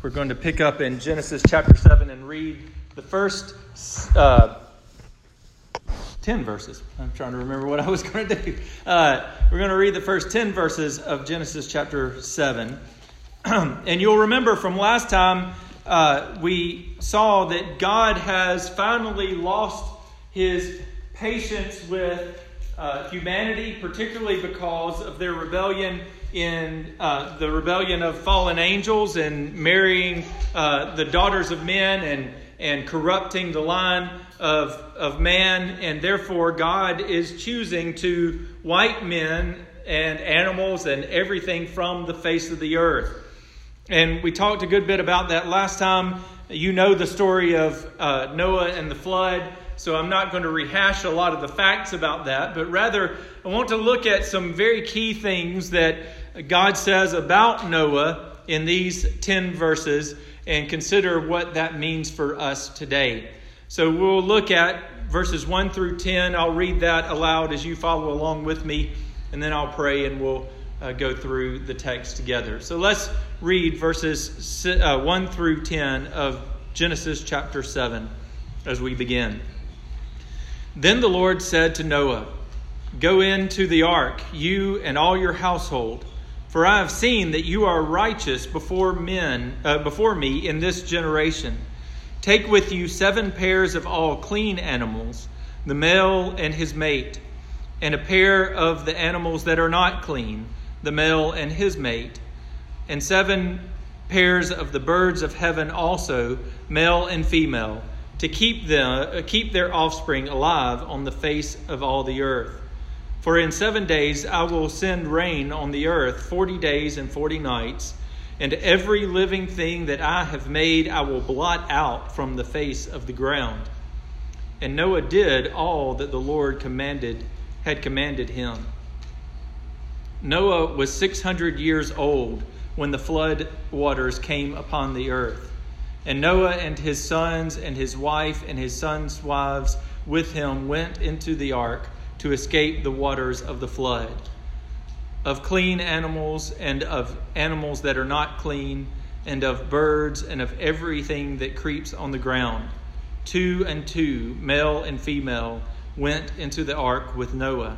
We're going to pick up in Genesis chapter 7 and read the first uh, 10 verses. I'm trying to remember what I was going to do. Uh, we're going to read the first 10 verses of Genesis chapter 7. and you'll remember from last time uh, we saw that God has finally lost his patience with uh, humanity, particularly because of their rebellion in uh, the rebellion of fallen angels and marrying uh, the daughters of men and, and corrupting the line of, of man. And therefore, God is choosing to wipe men and animals and everything from the face of the earth. And we talked a good bit about that last time. You know the story of uh, Noah and the flood. So I'm not going to rehash a lot of the facts about that, but rather I want to look at some very key things that God says about Noah in these 10 verses and consider what that means for us today. So we'll look at verses 1 through 10. I'll read that aloud as you follow along with me, and then I'll pray and we'll uh, go through the text together. So let's read verses uh, 1 through 10 of Genesis chapter 7 as we begin. Then the Lord said to Noah, Go into the ark, you and all your household, for I have seen that you are righteous before men, uh, before me in this generation. Take with you seven pairs of all clean animals, the male and his mate, and a pair of the animals that are not clean, the male and his mate, and seven pairs of the birds of heaven also, male and female to keep them uh, keep their offspring alive on the face of all the earth. For in 7 days I will send rain on the earth 40 days and 40 nights, and every living thing that I have made I will blot out from the face of the ground. And Noah did all that the Lord commanded had commanded him. Noah was 600 years old when the flood waters came upon the earth. And Noah and his sons and his wife and his sons' wives with him went into the ark to escape the waters of the flood. Of clean animals and of animals that are not clean, and of birds and of everything that creeps on the ground. Two and two, male and female, went into the ark with Noah,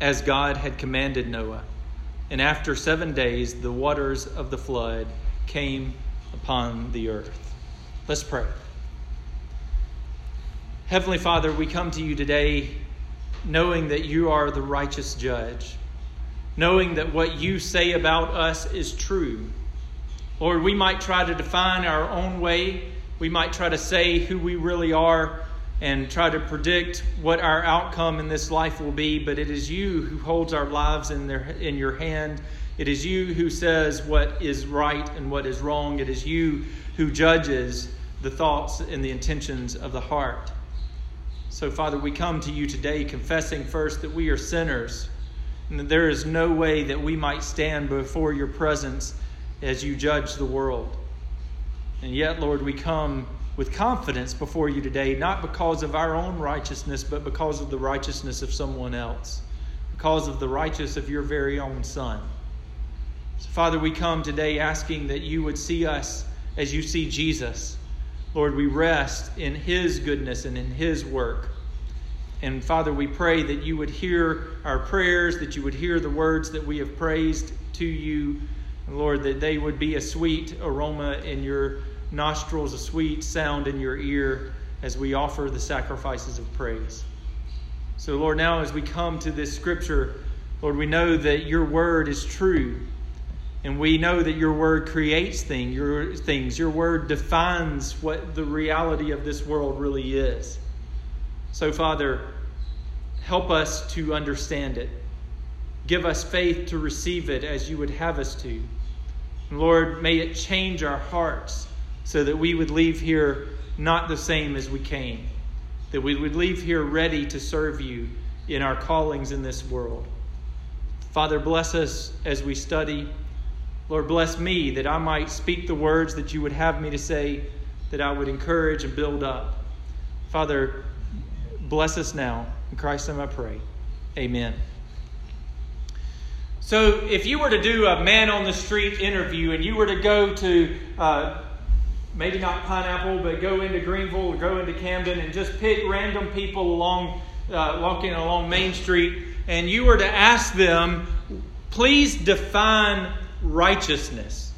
as God had commanded Noah. And after seven days, the waters of the flood came upon the earth. Let's pray. Heavenly Father, we come to you today knowing that you are the righteous judge, knowing that what you say about us is true. Lord, we might try to define our own way, we might try to say who we really are and try to predict what our outcome in this life will be, but it is you who holds our lives in, their, in your hand it is you who says what is right and what is wrong. It is you who judges the thoughts and the intentions of the heart. So, Father, we come to you today confessing first that we are sinners and that there is no way that we might stand before your presence as you judge the world. And yet, Lord, we come with confidence before you today, not because of our own righteousness, but because of the righteousness of someone else, because of the righteousness of your very own Son. So, Father, we come today asking that you would see us as you see Jesus. Lord, we rest in his goodness and in his work. And Father, we pray that you would hear our prayers, that you would hear the words that we have praised to you. And Lord, that they would be a sweet aroma in your nostrils, a sweet sound in your ear as we offer the sacrifices of praise. So, Lord, now as we come to this scripture, Lord, we know that your word is true. And we know that your word creates thing, your, things. Your word defines what the reality of this world really is. So, Father, help us to understand it. Give us faith to receive it as you would have us to. And Lord, may it change our hearts so that we would leave here not the same as we came, that we would leave here ready to serve you in our callings in this world. Father, bless us as we study. Lord, bless me that I might speak the words that you would have me to say, that I would encourage and build up. Father, bless us now. In Christ's name I pray. Amen. So, if you were to do a man on the street interview and you were to go to uh, maybe not Pineapple, but go into Greenville or go into Camden and just pick random people along uh, walking along Main Street, and you were to ask them, please define righteousness.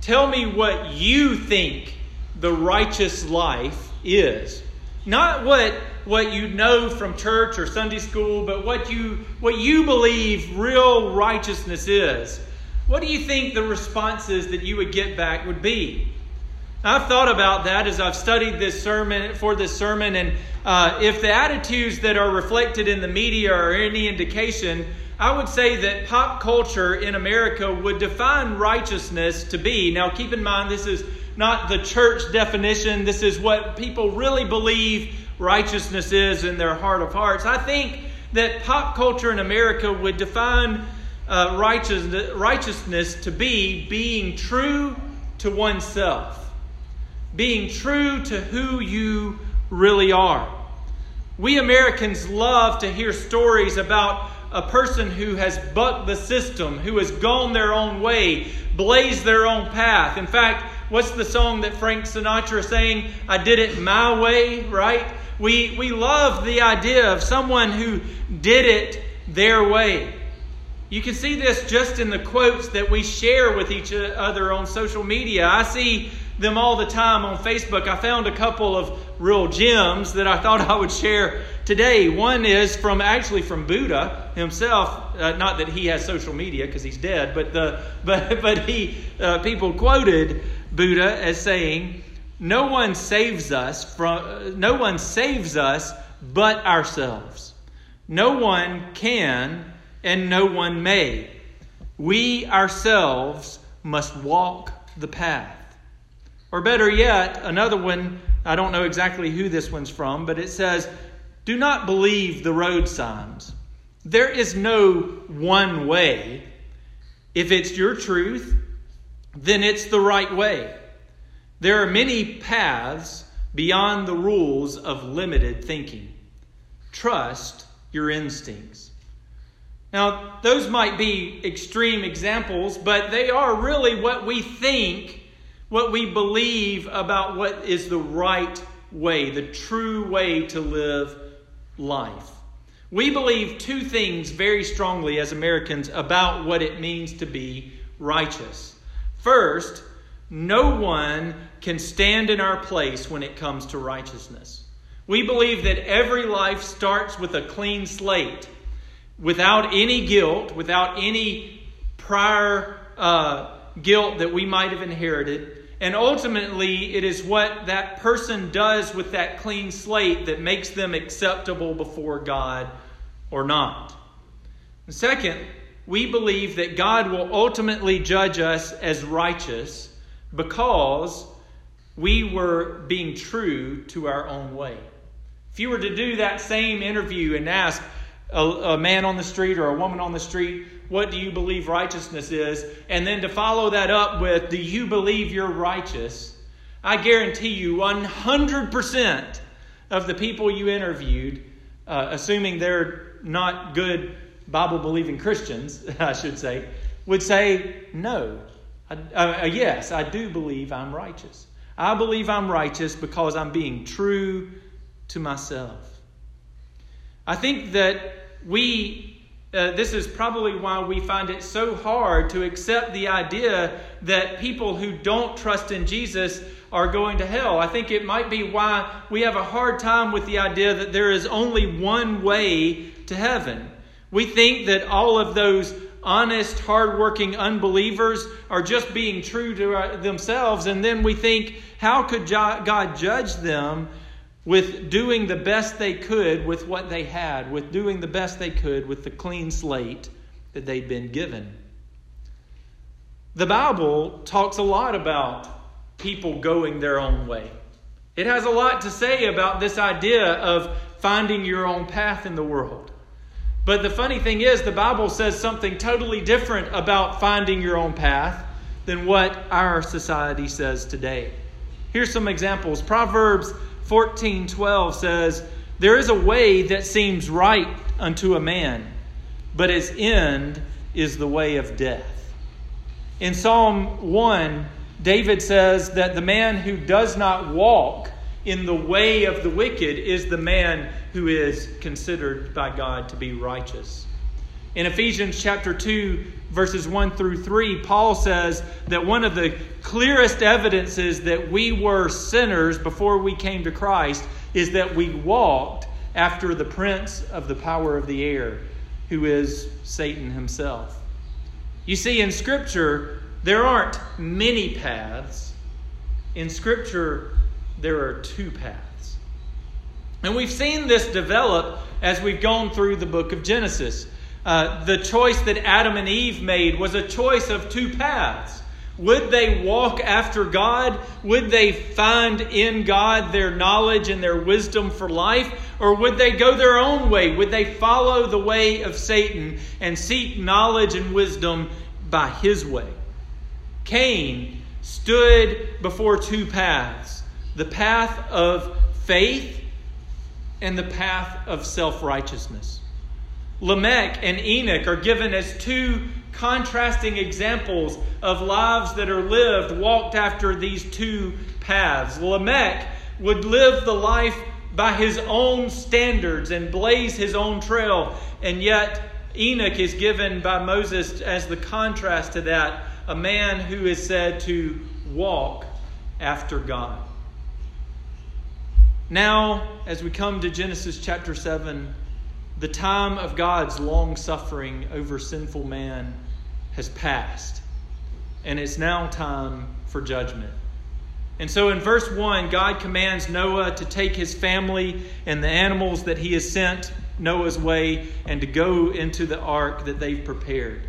Tell me what you think the righteous life is. Not what, what you know from church or Sunday school, but what you, what you believe real righteousness is. What do you think the responses that you would get back would be? I've thought about that as I've studied this sermon for this sermon, and uh, if the attitudes that are reflected in the media are any indication, I would say that pop culture in America would define righteousness to be. Now, keep in mind, this is not the church definition. This is what people really believe righteousness is in their heart of hearts. I think that pop culture in America would define uh, righteousness, righteousness to be being true to oneself being true to who you really are. We Americans love to hear stories about a person who has bucked the system, who has gone their own way, blazed their own path. In fact, what's the song that Frank Sinatra saying? I did it my way, right? We, we love the idea of someone who did it their way. You can see this just in the quotes that we share with each other on social media. I see them all the time on Facebook. I found a couple of real gems that I thought I would share today. One is from actually from Buddha himself. Uh, not that he has social media because he's dead, but the but but he uh, people quoted Buddha as saying, "No one saves us from uh, no one saves us but ourselves. No one can and no one may. We ourselves must walk the path." Or better yet, another one, I don't know exactly who this one's from, but it says, Do not believe the road signs. There is no one way. If it's your truth, then it's the right way. There are many paths beyond the rules of limited thinking. Trust your instincts. Now, those might be extreme examples, but they are really what we think what we believe about what is the right way, the true way to live life. We believe two things very strongly as Americans about what it means to be righteous. First, no one can stand in our place when it comes to righteousness. We believe that every life starts with a clean slate, without any guilt, without any prior uh, guilt that we might have inherited. And ultimately, it is what that person does with that clean slate that makes them acceptable before God or not. And second, we believe that God will ultimately judge us as righteous because we were being true to our own way. If you were to do that same interview and ask a, a man on the street or a woman on the street, what do you believe righteousness is? And then to follow that up with, do you believe you're righteous? I guarantee you 100% of the people you interviewed, uh, assuming they're not good Bible believing Christians, I should say, would say, no. I, uh, uh, yes, I do believe I'm righteous. I believe I'm righteous because I'm being true to myself. I think that we uh, this is probably why we find it so hard to accept the idea that people who don't trust in Jesus are going to hell. I think it might be why we have a hard time with the idea that there is only one way to heaven. We think that all of those honest, hardworking unbelievers are just being true to uh, themselves, and then we think, how could God judge them with doing the best they could with what they had, with doing the best they could with the clean slate that they'd been given. The Bible talks a lot about people going their own way. It has a lot to say about this idea of finding your own path in the world. But the funny thing is, the Bible says something totally different about finding your own path than what our society says today. Here's some examples. Proverbs 14:12 says, "There is a way that seems right unto a man, but its end is the way of death. In Psalm 1, David says that the man who does not walk in the way of the wicked is the man who is considered by God to be righteous. In Ephesians chapter 2, verses 1 through 3, Paul says that one of the clearest evidences that we were sinners before we came to Christ is that we walked after the prince of the power of the air, who is Satan himself. You see, in Scripture, there aren't many paths. In Scripture, there are two paths. And we've seen this develop as we've gone through the book of Genesis. Uh, the choice that Adam and Eve made was a choice of two paths. Would they walk after God? Would they find in God their knowledge and their wisdom for life? Or would they go their own way? Would they follow the way of Satan and seek knowledge and wisdom by his way? Cain stood before two paths the path of faith and the path of self righteousness. Lamech and Enoch are given as two contrasting examples of lives that are lived, walked after these two paths. Lamech would live the life by his own standards and blaze his own trail, and yet Enoch is given by Moses as the contrast to that a man who is said to walk after God. Now, as we come to Genesis chapter 7, the time of God's long suffering over sinful man has passed, and it's now time for judgment. And so in verse 1, God commands Noah to take his family and the animals that he has sent Noah's way and to go into the ark that they've prepared.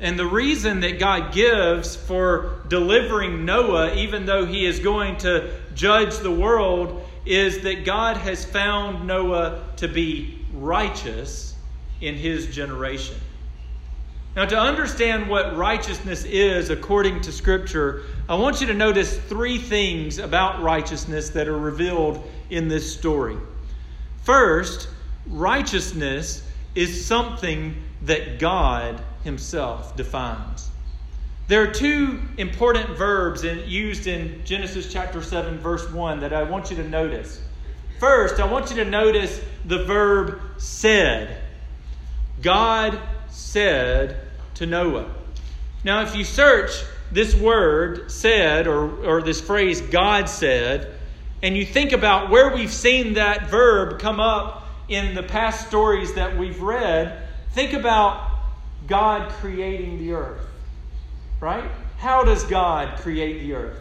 And the reason that God gives for delivering Noah, even though he is going to judge the world, is that God has found Noah to be righteous in his generation. Now, to understand what righteousness is according to Scripture, I want you to notice three things about righteousness that are revealed in this story. First, righteousness is something that God Himself defines. There are two important verbs in, used in Genesis chapter 7, verse 1 that I want you to notice. First, I want you to notice the verb said. God said to Noah. Now, if you search this word said, or, or this phrase God said, and you think about where we've seen that verb come up in the past stories that we've read, think about God creating the earth. Right? How does God create the earth?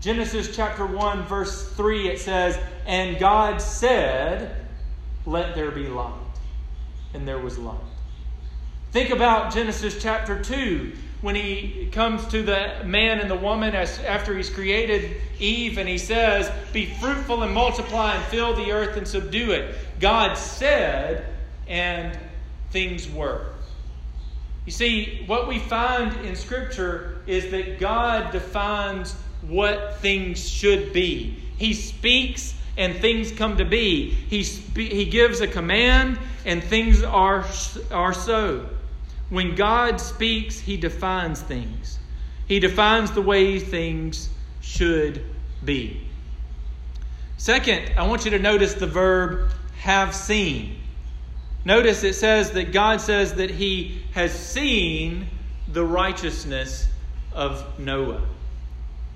Genesis chapter 1, verse 3, it says, And God said, Let there be light. And there was light. Think about Genesis chapter 2 when he comes to the man and the woman as, after he's created Eve and he says, Be fruitful and multiply and fill the earth and subdue it. God said, and things were. You see, what we find in Scripture is that God defines what things should be. He speaks and things come to be. He, spe- he gives a command and things are, are so. When God speaks, He defines things. He defines the way things should be. Second, I want you to notice the verb have seen. Notice it says that God says that He has seen the righteousness of Noah.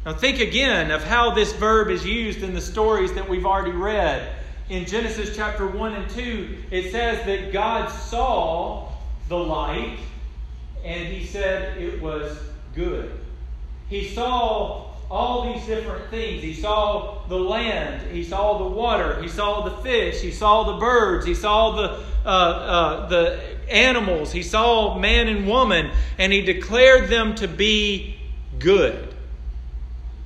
Now, think again of how this verb is used in the stories that we've already read. In Genesis chapter 1 and 2, it says that God saw the light and he said it was good. He saw all these different things. He saw the land, he saw the water, he saw the fish, he saw the birds, he saw the uh, uh, the animals, he saw man and woman, and he declared them to be good.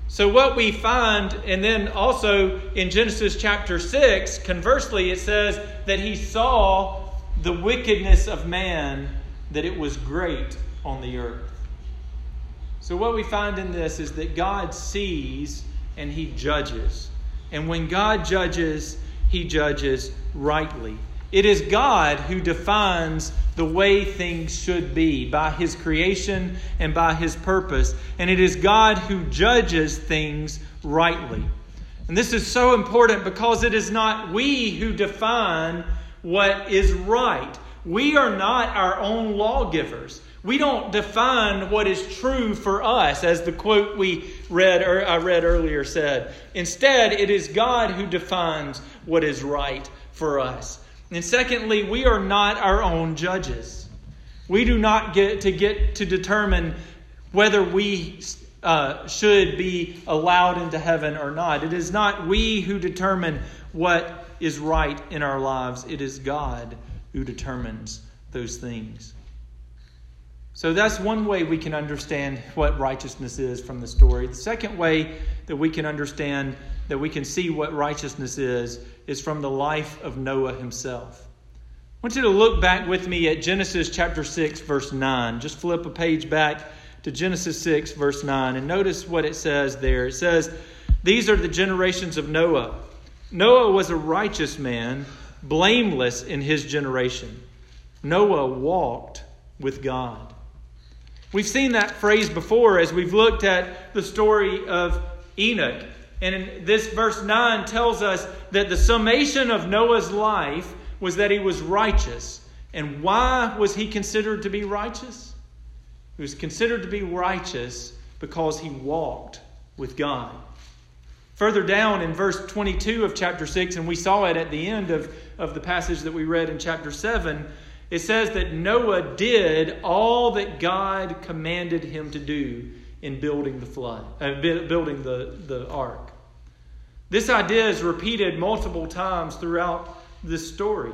So, what we find, and then also in Genesis chapter 6, conversely, it says that he saw the wickedness of man, that it was great on the earth. So, what we find in this is that God sees and he judges. And when God judges, he judges rightly. It is God who defines the way things should be by His creation and by His purpose. And it is God who judges things rightly. And this is so important because it is not we who define what is right. We are not our own lawgivers. We don't define what is true for us, as the quote we read or I read earlier said. Instead, it is God who defines what is right for us. And secondly, we are not our own judges. We do not get to get to determine whether we uh, should be allowed into heaven or not. It is not we who determine what is right in our lives. It is God who determines those things. So that's one way we can understand what righteousness is from the story. The second way that we can understand, that we can see what righteousness is, is from the life of Noah himself. I want you to look back with me at Genesis chapter 6, verse 9. Just flip a page back to Genesis 6, verse 9, and notice what it says there. It says, These are the generations of Noah. Noah was a righteous man, blameless in his generation. Noah walked with God. We've seen that phrase before as we've looked at the story of Enoch. And this verse 9 tells us that the summation of Noah's life was that he was righteous. And why was he considered to be righteous? He was considered to be righteous because he walked with God. Further down in verse 22 of chapter 6, and we saw it at the end of, of the passage that we read in chapter 7, it says that Noah did all that God commanded him to do in building the flood, uh, building the, the ark. This idea is repeated multiple times throughout this story.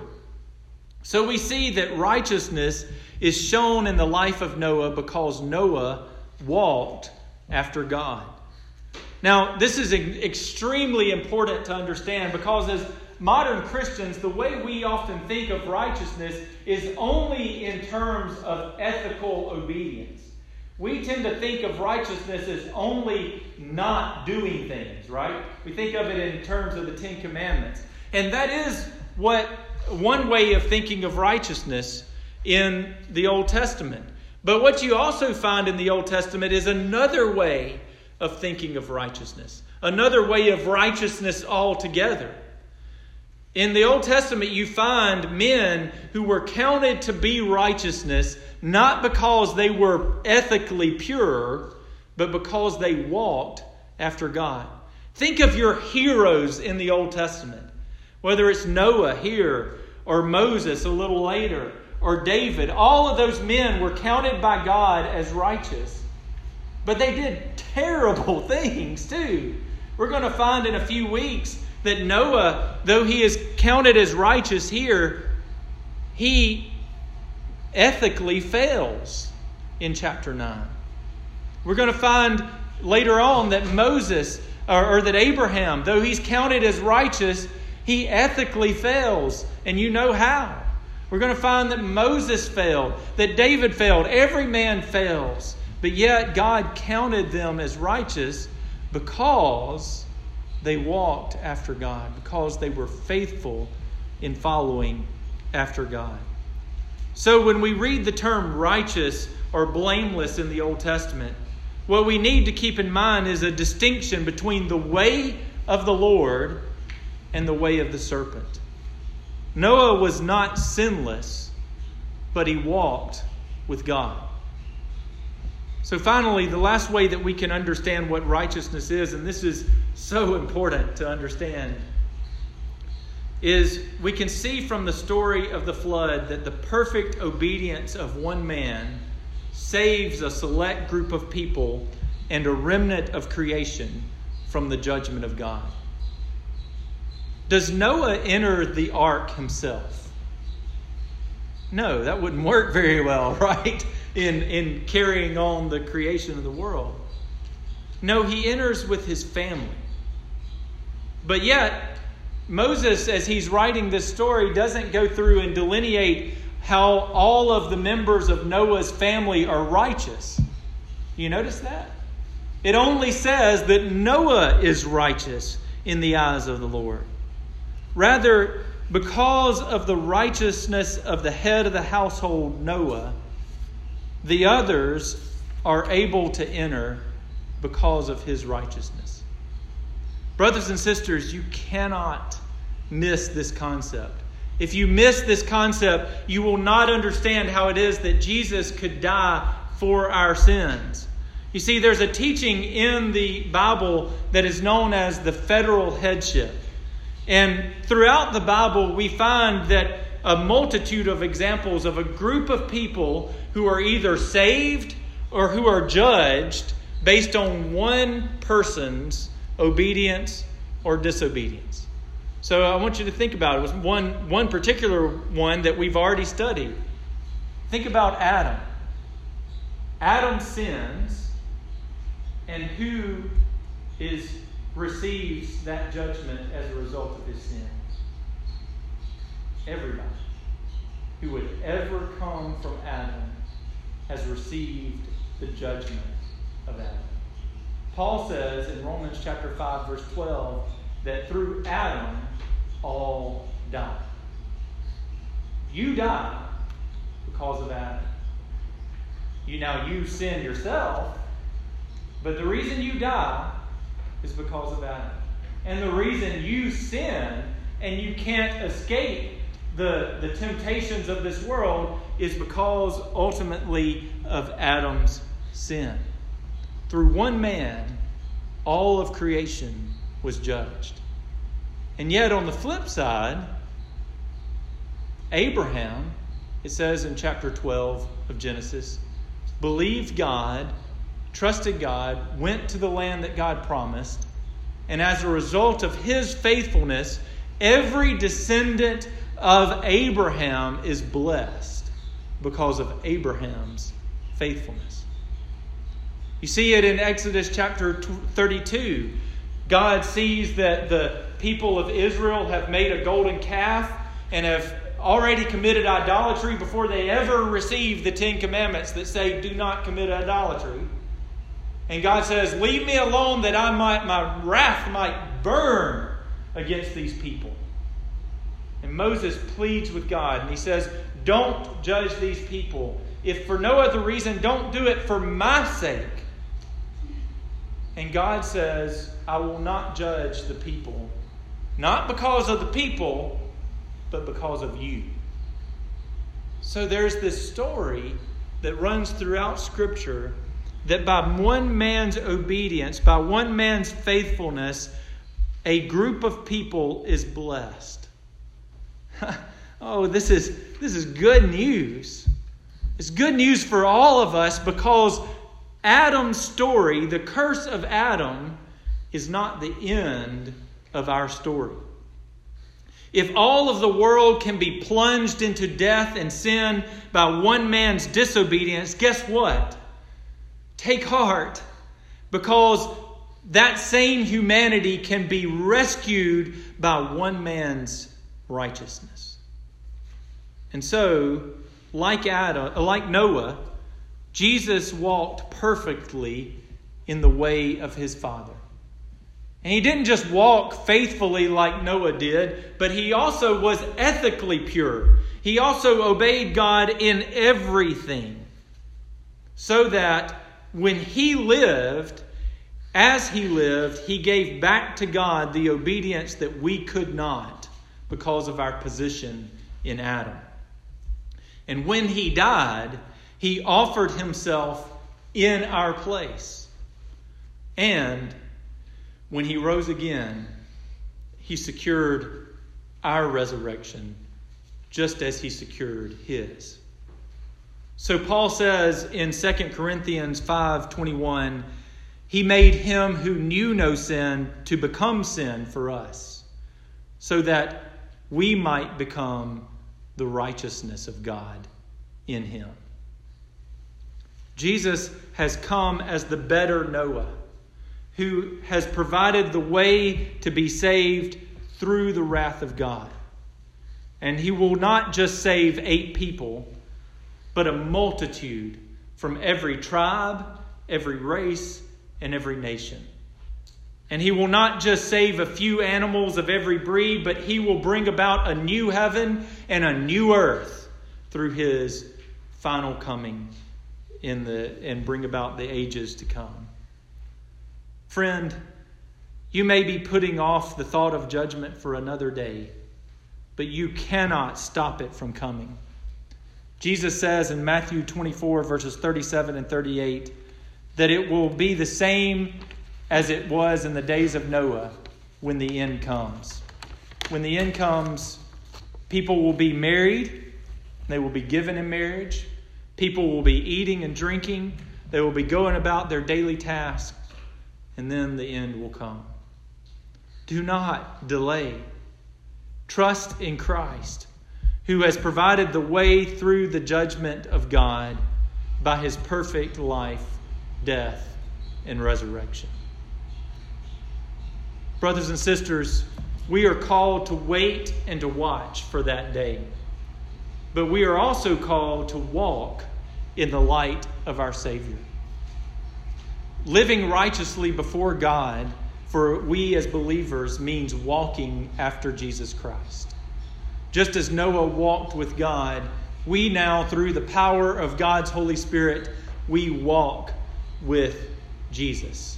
So we see that righteousness is shown in the life of Noah because Noah walked after God. Now, this is extremely important to understand because as modern Christians, the way we often think of righteousness is only in terms of ethical obedience. We tend to think of righteousness as only not doing things, right? We think of it in terms of the Ten Commandments. And that is what one way of thinking of righteousness in the Old Testament. But what you also find in the Old Testament is another way of thinking of righteousness, another way of righteousness altogether. In the Old Testament, you find men who were counted to be righteousness not because they were ethically pure, but because they walked after God. Think of your heroes in the Old Testament, whether it's Noah here, or Moses a little later, or David. All of those men were counted by God as righteous, but they did terrible things too. We're going to find in a few weeks that Noah, though he is counted as righteous here, he ethically fails in chapter 9. We're going to find later on that Moses, or, or, that Abraham, though he's counted as righteous, he ethically fails. And you know how. We're going to find that Moses failed, that David failed, every man fails. But yet God counted them as righteous because they walked after God because they were faithful in following after God. So when we read the term righteous or blameless in the Old Testament, what we need to keep in mind is a distinction between the way of the Lord and the way of the serpent. Noah was not sinless, but he walked with God. So, finally, the last way that we can understand what righteousness is, and this is so important to understand, is we can see from the story of the flood that the perfect obedience of one man saves a select group of people and a remnant of creation from the judgment of God. Does Noah enter the ark himself? No, that wouldn't work very well, right? in, in carrying on the creation of the world. No, he enters with his family. But yet, Moses, as he's writing this story, doesn't go through and delineate how all of the members of Noah's family are righteous. You notice that? It only says that Noah is righteous in the eyes of the Lord. Rather, because of the righteousness of the head of the household, Noah, the others are able to enter because of his righteousness. Brothers and sisters, you cannot miss this concept. If you miss this concept, you will not understand how it is that Jesus could die for our sins. You see, there's a teaching in the Bible that is known as the federal headship. And throughout the Bible, we find that a multitude of examples of a group of people who are either saved or who are judged based on one person's obedience or disobedience. So I want you to think about it. It was one, one particular one that we've already studied. Think about Adam. Adam sins, and who is receives that judgment as a result of his sin? Everybody who would ever come from Adam has received the judgment of Adam. Paul says in Romans chapter 5 verse 12 that through Adam all die. You die because of Adam. You now you sin yourself, but the reason you die is because of Adam. And the reason you sin and you can't escape the, the temptations of this world is because ultimately of Adam's sin. Through one man, all of creation was judged. And yet, on the flip side, Abraham, it says in chapter 12 of Genesis, believed God, trusted God, went to the land that God promised, and as a result of his faithfulness, every descendant of Abraham is blessed because of Abraham's faithfulness. You see it in Exodus chapter 32. God sees that the people of Israel have made a golden calf and have already committed idolatry before they ever received the Ten Commandments that say, do not commit idolatry. And God says, Leave me alone that I might, my wrath might burn against these people. And Moses pleads with God and he says, Don't judge these people. If for no other reason, don't do it for my sake. And God says, I will not judge the people, not because of the people, but because of you. So there's this story that runs throughout Scripture that by one man's obedience, by one man's faithfulness, a group of people is blessed. oh, this is, this is good news. It's good news for all of us because Adam's story, the curse of Adam, is not the end of our story. If all of the world can be plunged into death and sin by one man's disobedience, guess what? Take heart because that same humanity can be rescued by one man's righteousness. And so, like Adam, like Noah, Jesus walked perfectly in the way of his Father. And he didn't just walk faithfully like Noah did, but he also was ethically pure. He also obeyed God in everything. So that when he lived, as he lived, he gave back to God the obedience that we could not because of our position in Adam. And when he died, he offered himself in our place. And when he rose again, he secured our resurrection just as he secured his. So Paul says in 2 Corinthians 5:21, he made him who knew no sin to become sin for us, so that we might become the righteousness of God in him. Jesus has come as the better Noah, who has provided the way to be saved through the wrath of God. And he will not just save eight people, but a multitude from every tribe, every race, and every nation. And he will not just save a few animals of every breed, but he will bring about a new heaven and a new earth through his final coming in the and bring about the ages to come. Friend, you may be putting off the thought of judgment for another day, but you cannot stop it from coming. Jesus says in Matthew 24, verses 37 and 38, that it will be the same as it was in the days of Noah when the end comes. When the end comes, people will be married, they will be given in marriage, people will be eating and drinking, they will be going about their daily tasks, and then the end will come. Do not delay. Trust in Christ, who has provided the way through the judgment of God by his perfect life, death, and resurrection. Brothers and sisters, we are called to wait and to watch for that day. But we are also called to walk in the light of our Savior. Living righteously before God for we as believers means walking after Jesus Christ. Just as Noah walked with God, we now, through the power of God's Holy Spirit, we walk with Jesus.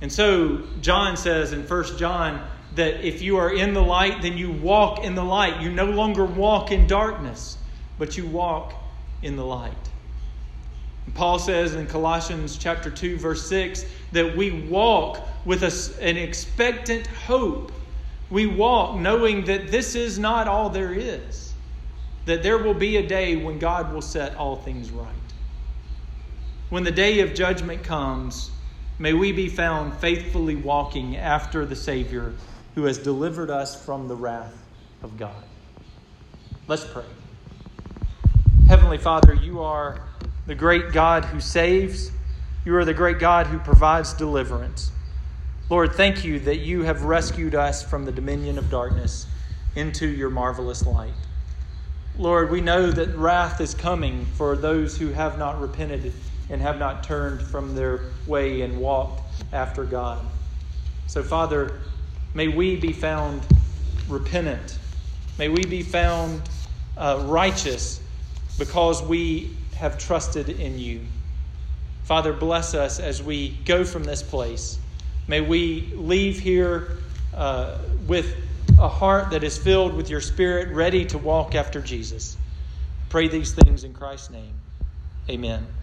And so John says in 1 John that if you are in the light, then you walk in the light. You no longer walk in darkness, but you walk in the light. And Paul says in Colossians chapter 2 verse 6 that we walk with a, an expectant hope. We walk knowing that this is not all there is, that there will be a day when God will set all things right. When the day of judgment comes, may we be found faithfully walking after the Savior who has delivered us from the wrath of God. Let's pray. Heavenly Father, you are the great God who saves. You are the great God who provides deliverance. Lord, thank you that you have rescued us from the dominion of darkness into your marvelous light. Lord, we know that wrath is coming for those who have not repented and have not turned from their way and walked after God. So, Father, may we be found repentant. May we be found uh, righteous because we have trusted in you. Father, bless us as we go from this place. May we leave here uh, with a heart that is filled with your Spirit, ready to walk after Jesus. Pray these things in Christ's name. Amen.